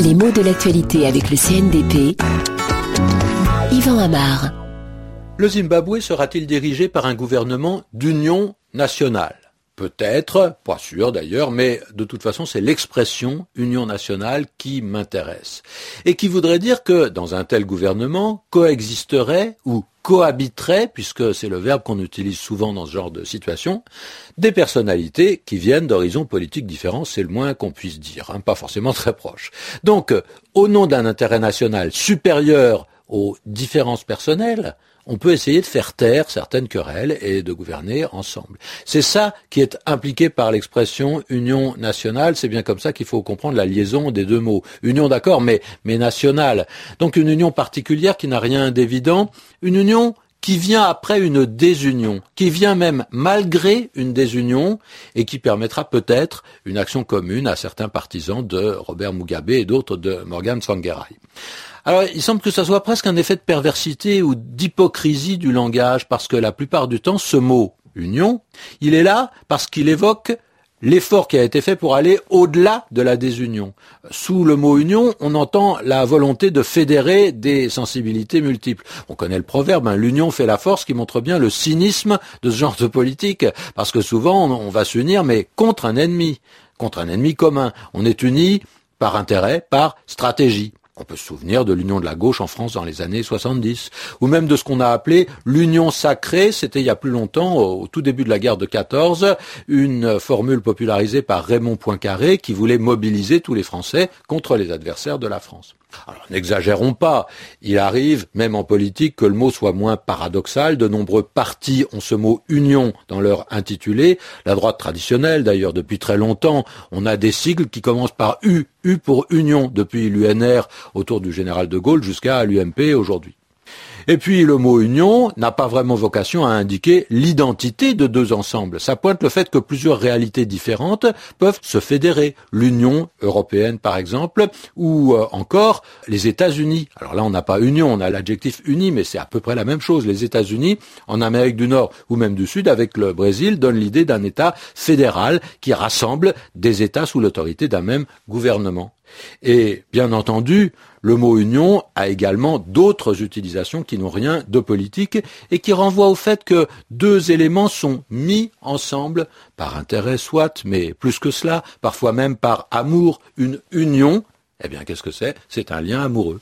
Les mots de l'actualité avec le CNDP. Yvan Amar. Le Zimbabwe sera-t-il dirigé par un gouvernement d'union nationale? Peut-être, pas sûr d'ailleurs, mais de toute façon c'est l'expression Union nationale qui m'intéresse. Et qui voudrait dire que dans un tel gouvernement coexisterait ou cohabiterait, puisque c'est le verbe qu'on utilise souvent dans ce genre de situation, des personnalités qui viennent d'horizons politiques différents, c'est le moins qu'on puisse dire, hein, pas forcément très proches. Donc, au nom d'un intérêt national supérieur aux différences personnelles, on peut essayer de faire taire certaines querelles et de gouverner ensemble. C'est ça qui est impliqué par l'expression union nationale. C'est bien comme ça qu'il faut comprendre la liaison des deux mots. Union, d'accord, mais, mais nationale. Donc une union particulière qui n'a rien d'évident. Une union qui vient après une désunion, qui vient même malgré une désunion et qui permettra peut-être une action commune à certains partisans de Robert Mugabe et d'autres de Morgan Tsvangirai. Alors, il semble que ça soit presque un effet de perversité ou d'hypocrisie du langage, parce que la plupart du temps, ce mot union, il est là parce qu'il évoque l'effort qui a été fait pour aller au-delà de la désunion. Sous le mot union, on entend la volonté de fédérer des sensibilités multiples. On connaît le proverbe, hein, l'union fait la force, qui montre bien le cynisme de ce genre de politique, parce que souvent on va s'unir, mais contre un ennemi, contre un ennemi commun. On est unis par intérêt, par stratégie. On peut se souvenir de l'union de la gauche en France dans les années 70, ou même de ce qu'on a appelé l'union sacrée, c'était il y a plus longtemps, au tout début de la guerre de 14, une formule popularisée par Raymond Poincaré qui voulait mobiliser tous les Français contre les adversaires de la France. Alors n'exagérons pas, il arrive, même en politique, que le mot soit moins paradoxal. De nombreux partis ont ce mot union dans leur intitulé. La droite traditionnelle, d'ailleurs, depuis très longtemps, on a des sigles qui commencent par U, U pour union, depuis l'UNR autour du général de Gaulle jusqu'à l'UMP aujourd'hui. Et puis le mot union n'a pas vraiment vocation à indiquer l'identité de deux ensembles. Ça pointe le fait que plusieurs réalités différentes peuvent se fédérer. L'Union européenne par exemple, ou euh, encore les États-Unis. Alors là on n'a pas union, on a l'adjectif uni, mais c'est à peu près la même chose. Les États-Unis en Amérique du Nord ou même du Sud avec le Brésil donnent l'idée d'un État fédéral qui rassemble des États sous l'autorité d'un même gouvernement. Et bien entendu, le mot union a également d'autres utilisations qui n'ont rien de politique et qui renvoient au fait que deux éléments sont mis ensemble par intérêt soit, mais plus que cela, parfois même par amour, une union. Eh bien, qu'est-ce que c'est? C'est un lien amoureux.